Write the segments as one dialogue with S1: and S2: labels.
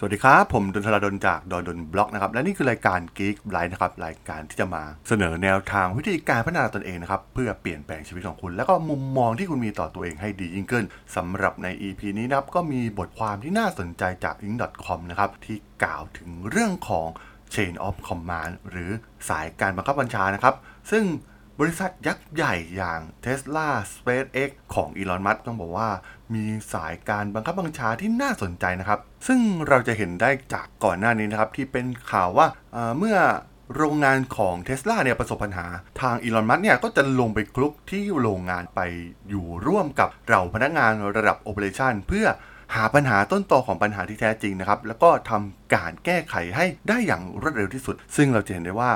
S1: สวัสดีครับ ผมดนทราดนจากดนดนบล็อกนะครับและนี่คือรายการ Geek Life นะครับรายการที่จะมาเสนอแนวทางวิธีการพัฒนาตนเองนะครับเพื่อเปลี่ยนแปลงชีวิตของคุณ แล้วก็มุมมองที่คุณมีต่อตัวเองให้ดียิ่งขึ้นสำหรับใน EP นี้นะครับก็มีบทความที่น่าสนใจจาก i n c c o m นะครับที่กล่าวถึงเรื่องของ Chain of Command หรือสายการบังคับบัญชานะครับซึ่ง บริษัทยักษ์ใหญ่อย่าง Tesla SpaceX ของอีลอน มัสต้องบอกว่า มีสายการบังคับบัญชาที่น่าสนใจนะครับ ซึ่งเราจะเห็นได้จากก่อนหน้านี้นะครับ ที่เป็นข่าวว่าเอ่อเมื่อโรงงานของ Tesla เนี่ยประสบปัญหา ทางอีลอน มัสเนี่ยก็จะลงไปคลุกที่โรงงานไปอยู่ร่วมกับเราพนักงานระดับ Operation เพื่อหาปัญหาต้นตอของปัญหาที่แท้จริงนะครับ แล้วก็ทำการแก้ไขให้ได้อย่างรวดเร็วที่สุด ซึ่งเราจะเห็นได้ว่า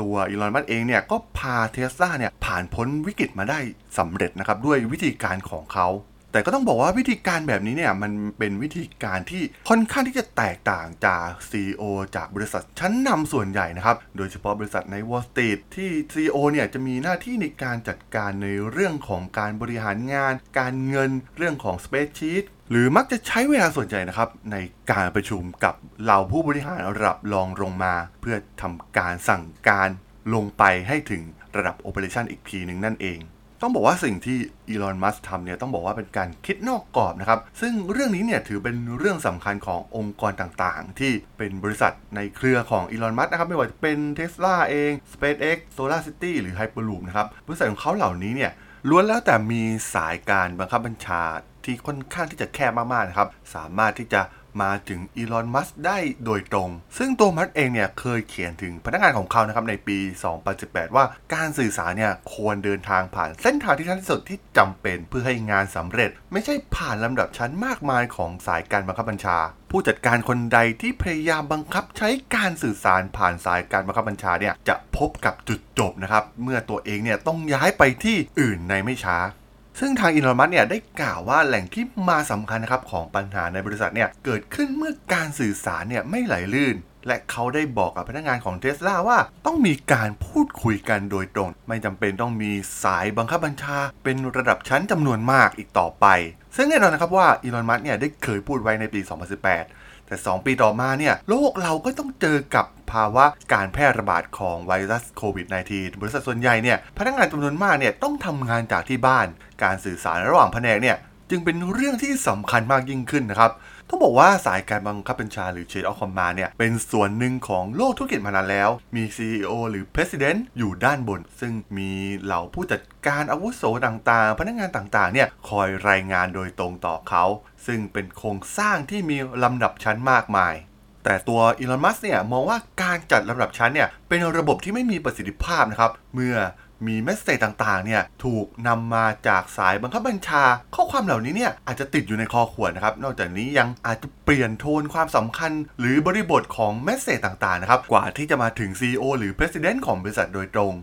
S1: ตัวอีลอนมัสเองเนี่ยก็พาเทสลาเนี่ยผ่านพ้นวิกฤตมาได้สำเร็จนะครับด้วยวิธีการของเขา แต่ก็ต้องบอกว่าวิธีการแบบนี้เนี่ยมันเป็นวิธีการที่ค่อนข้างที่จะแตกต่างจาก CEO จากบริษัทชั้นนำส่วนใหญ่นะครับ โดยเฉพาะบริษัทใน Wall Street ที่ CEO เนี่ยจะมีหน้าที่ในการจัดการในเรื่องของการบริหารงาน การเงินเรื่องของ Spreadsheet หรือมักจะใช้เวลาส่วนใหญ่นะครับ ในการประชุมกับเหล่าผู้บริหารระดับรองลงมา เพื่อทำการสั่งการลงไปให้ถึงระดับ Operation อีกทีหนึ่งนั่นเอง ต้องบอกว่าสิ่งที่อีลอน มัสทำเนี่ยต้องบอกว่าเป็นการคิดนอกกรอบนะครับ ซึ่งเรื่องนี้เนี่ยถือเป็นเรื่องสำคัญขององค์กรต่างๆ ที่เป็นบริษัทในเครือของอีลอน มัสนะครับ ไม่ว่าจะเป็น Tesla เอง SpaceX Solar City หรือ Hyperloop นะครับ บริษัทของเขาเหล่านี้เนี่ยล้วนแล้วแต่มีสายการบังคับบัญชาที่ค่อนข้างที่จะแคบมากๆนะครับ สามารถที่จะ มาถึงอีลอน มัสได้โดยตรง ซึ่งตัวมัสเองเนี่ยเคยเขียนถึงพนักงานของเขานะครับในปี 2018 ว่าการสื่อสารเนี่ยควรเดินทางผ่านเส้นทางที่สั้นที่สุดที่จำเป็นเพื่อให้งานสำเร็จ ไม่ใช่ผ่านลำดับชั้นมากมายของสายการบังคับบัญชา ผู้จัดการคนใดที่พยายามบังคับใช้การสื่อสารผ่านสายการบังคับบัญชาเนี่ยจะพบกับจุดจบนะครับเมื่อตัวเองเนี่ยต้องย้ายไปที่อื่นในไม่ช้า ซึ่งทางอีลอนมัสเนี่ยได้กล่าวว่าแหล่งที่มาสำคัญนะครับของปัญหาในบริษัทเนี่ยเกิดขึ้นเมื่อการสื่อสารเนี่ยไม่ไหลลื่น และเขาได้บอกกับพนักงานของเทสลาว่าต้องมีการพูดคุยกันโดยตรง ไม่จำเป็นต้องมีสายบังคับบัญชา เป็นระดับชั้นจำนวนมากอีกต่อไป ซึ่งแน่นอนนะครับว่าอีลอนมัสเนี่ยได้เคยพูดไว้ในปี 2018 แต่ 2 ปีต่อมาเนี่ยโลกเราก็ต้องเจอกับภาวะการแพร่ระบาดของไวรัสโควิด -19 บริษัทส่วนใหญ่เนี่ยพนักงานจำนวนมากเนี่ยต้องทำงานจากที่บ้าน การสื่อสารระหว่างแผนกเนี่ย จึงเป็นเรื่องที่สำคัญมากยิ่งขึ้นนะครับ ต้องบอกว่าสายการบังคับบัญชาหรือ Chain of Command เนี่ย เป็นส่วนหนึ่งของโลกธุรกิจมานานแล้ว มี CEO หรือ President อยู่ด้านบน ซึ่งมีเหล่าผู้จัดการอาวุโสต่างๆ พนักงานต่างๆ เนี่ย คอยรายงานโดยตรงต่อเขา ซึ่งเป็นโครงสร้างที่มีลำดับชั้นมากมายแต่ตัวอีลอน มัสเนี่ย มองว่าการจัดลำดับชั้นเนี่ย เป็นระบบที่ไม่มีประสิทธิภาพนะครับ เมื่อ มีเมสเซจต่างๆเนี่ยถูกนำมาจากสายบังคับบัญชา ข้อความเหล่านี้เนี่ยอาจจะติดอยู่ในคอขวดนะครับ นอกจากนี้ยังอาจจะเปลี่ยนโทนความสำคัญ หรือบริบทของเมสเซจต่างๆนะครับกว่าที่จะมาถึง CEO หรือ President ของบริษัทโดยตรง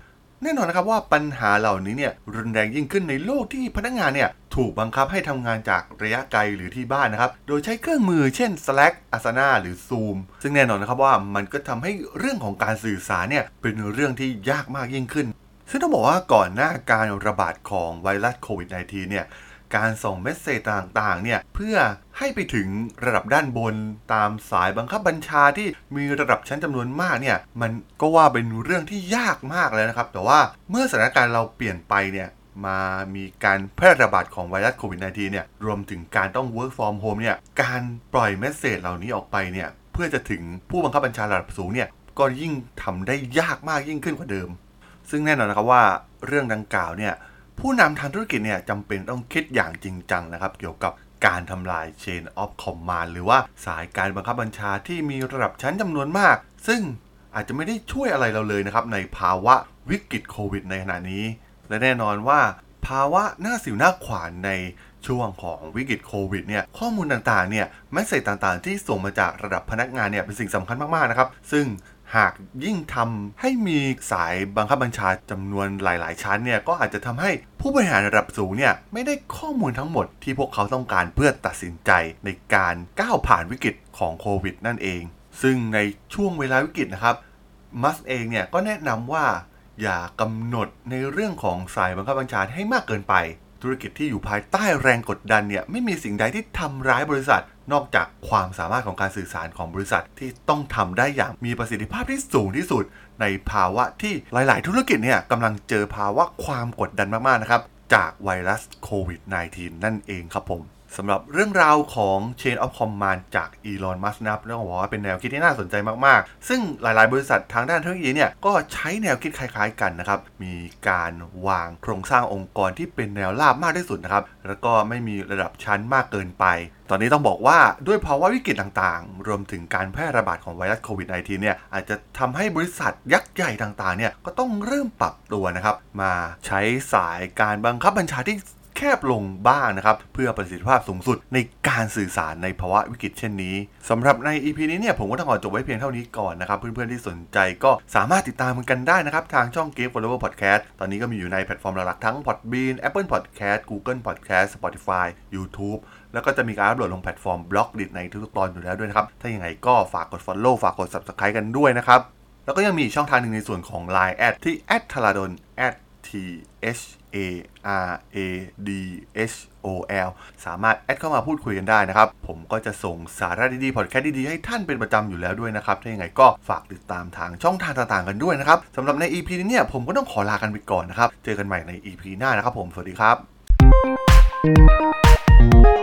S1: แน่นอนนะครับว่าปัญหาเหล่านี้เนี่ยรุนแรงยิ่งขึ้นในโลกที่พนักงานเนี่ยถูกบังคับให้ทำงานจากระยะไกลหรือที่บ้านนะครับ โดยใช้เครื่องมือเช่น Slack Asana หรือ Zoom ซึ่งแน่นอนนะครับว่ามันก็ทำให้เรื่องของการสื่อสารเนี่ยเป็นเรื่องที่ยากมากยิ่งขึ้น ซึ่งต้องบอกว่าก่อนหน้าการระบาดของไวรัสโควิด -19 เนี่ยการส่งเมสเซจต่างๆ เนี่ย เพื่อให้ไปถึงระดับด้านบนตามสายบังคับบัญชาที่มีระดับชั้นจำนวนมากเนี่ย มันก็ว่าเป็นเรื่องที่ยากมากเลยนะครับ แต่ว่าเมื่อสถานการณ์เราเปลี่ยนไปเนี่ยมามีการแพร่ระบาดของไวรัสโควิด -19 เนี่ย รวมถึงการต้อง work from home เนี่ย การปล่อยเมสเซจเหล่านี้ออกไปเนี่ย เพื่อจะถึงผู้บังคับบัญชาระดับสูงเนี่ย ก็ยิ่งทำได้ยากมากยิ่งขึ้นกว่าเดิม ซึ่งแน่นอนนะครับว่าเรื่องดังกล่าวเนี่ยผู้นำทางธุรกิจเนี่ยจำเป็นต้องคิดอย่างจริงจังนะครับ เกี่ยวกับการทำลาย Chain of Command หรือว่าสายการบังคับบัญชาที่มีระดับชั้นจำนวนมาก ซึ่งอาจจะไม่ได้ช่วยอะไรเราเลยนะครับ ในภาวะวิกฤตโควิดในขณะนี้ และแน่นอนว่าภาวะหน้าสิวหน้าขวานในช่วงของวิกฤตโควิดเนี่ยข้อมูลต่างๆเนี่ยแมสเซจต่างๆ ที่ส่งมาจากระดับพนักงานเนี่ยเป็นสิ่งสำคัญมากๆนะครับ ซึ่ง หากยิ่งทำให้มีสายบังคับบัญชาจำนวนหลาย ๆ ชั้นเนี่ยก็อาจจะทำให้ผู้บริหารระดับสูงเนี่ยไม่ได้ข้อมูลทั้งหมดที่พวกเขาต้องการเพื่อตัดสินใจในการก้าวผ่านวิกฤตของโควิดนั่นเอง ซึ่งในช่วงเวลาวิกฤตนะครับมัสเองเนี่ยก็แนะนำว่าอย่ากำหนดในเรื่องของสายบังคับบัญชาให้มากเกินไป ธุรกิจที่อยู่ภายใต้แรงกดดันเนี่ยไม่มีสิ่งใดที่ทำร้ายบริษัท นอกจากความสามารถของการสื่อสารของบริษัทที่ต้องทำได้อย่างมีประสิทธิภาพที่สูงที่สุด ในภาวะที่หลาย ๆ ธุรกิจเนี่ยกำลังเจอภาวะความกดดันมาก ๆ นะครับ จากไวรัสโควิด -19 นั่นเองครับผม สำหรับเรื่องราวของ Chain of Command จากอีลอนมัสก์นะครับเรื่องของว่าเป็นแนวคิดที่น่าสนใจมาก ๆ ซึ่งหลาย ๆ บริษัททางด้านเทคโนโลยีเนี่ย ก็ใช้แนวคิดคล้าย ๆ กันนะครับ มีการวางโครงสร้างองค์กรที่เป็นแนวราบมากที่สุดนะครับ แล้วก็ไม่มีระดับชั้นมากเกินไป ตอนนี้ต้องบอกว่าด้วยภาวะวิกฤตต่าง ๆ รวมถึงการแพร่ระบาดของไวรัสโควิด -19 เนี่ย อาจจะทำให้บริษัทยักษ์ใหญ่ต่าง ๆ เนี่ย ก็ต้องเริ่มปรับตัวนะครับ มาใช้สายการบังคับบัญชาที่ คบลงบ้างนะครับ เพื่อประสิทธิภาพสูงสุดในการสื่อสารในภาวะวิกฤตเช่นนี้สำหรับใน EP นี้เนี่ยผมก็ต้องขอจบไว้เพียงเท่านี้ก่อนนะครับ เพื่อนๆที่สนใจก็สามารถติดตามกันได้นะครับ ทางช่อง Geek Forever Podcast ตอนนี้ก็มีอยู่ในแพลตฟอร์มหลักๆทั้ง Podbean Apple Podcast Google Podcast Spotify YouTube แล้วก็จะมีการอัปโหลดลงแพลตฟอร์ม Blockdit ในทุกๆตอนอยู่แล้วด้วยนะครับ ถ้าอย่างไรก็ฝากกด Follow ฝากกด Subscribe กันด้วยนะครับ แล้วก็ยังมีช่องทางหนึ่งในส่วนของ Line แอดที่ t h a l a d o n T H A R A D H O L สามารถแอดเข้ามาพูดคุยกันได้นะครับ ผมก็จะส่งสาระดีๆพอดแคสต์ดีๆ ให้ท่านเป็นประจำอยู่แล้วด้วยนะครับ ถ้าอย่างไรก็ฝากติดตามทางช่องทางต่างๆกันด้วยนะครับสำหรับใน EP นี้เนี่ยผมก็ต้องขอลากันไปก่อนนะครับ เจอกันใหม่ใน EP หน้านะครับผม สวัสดีครับบ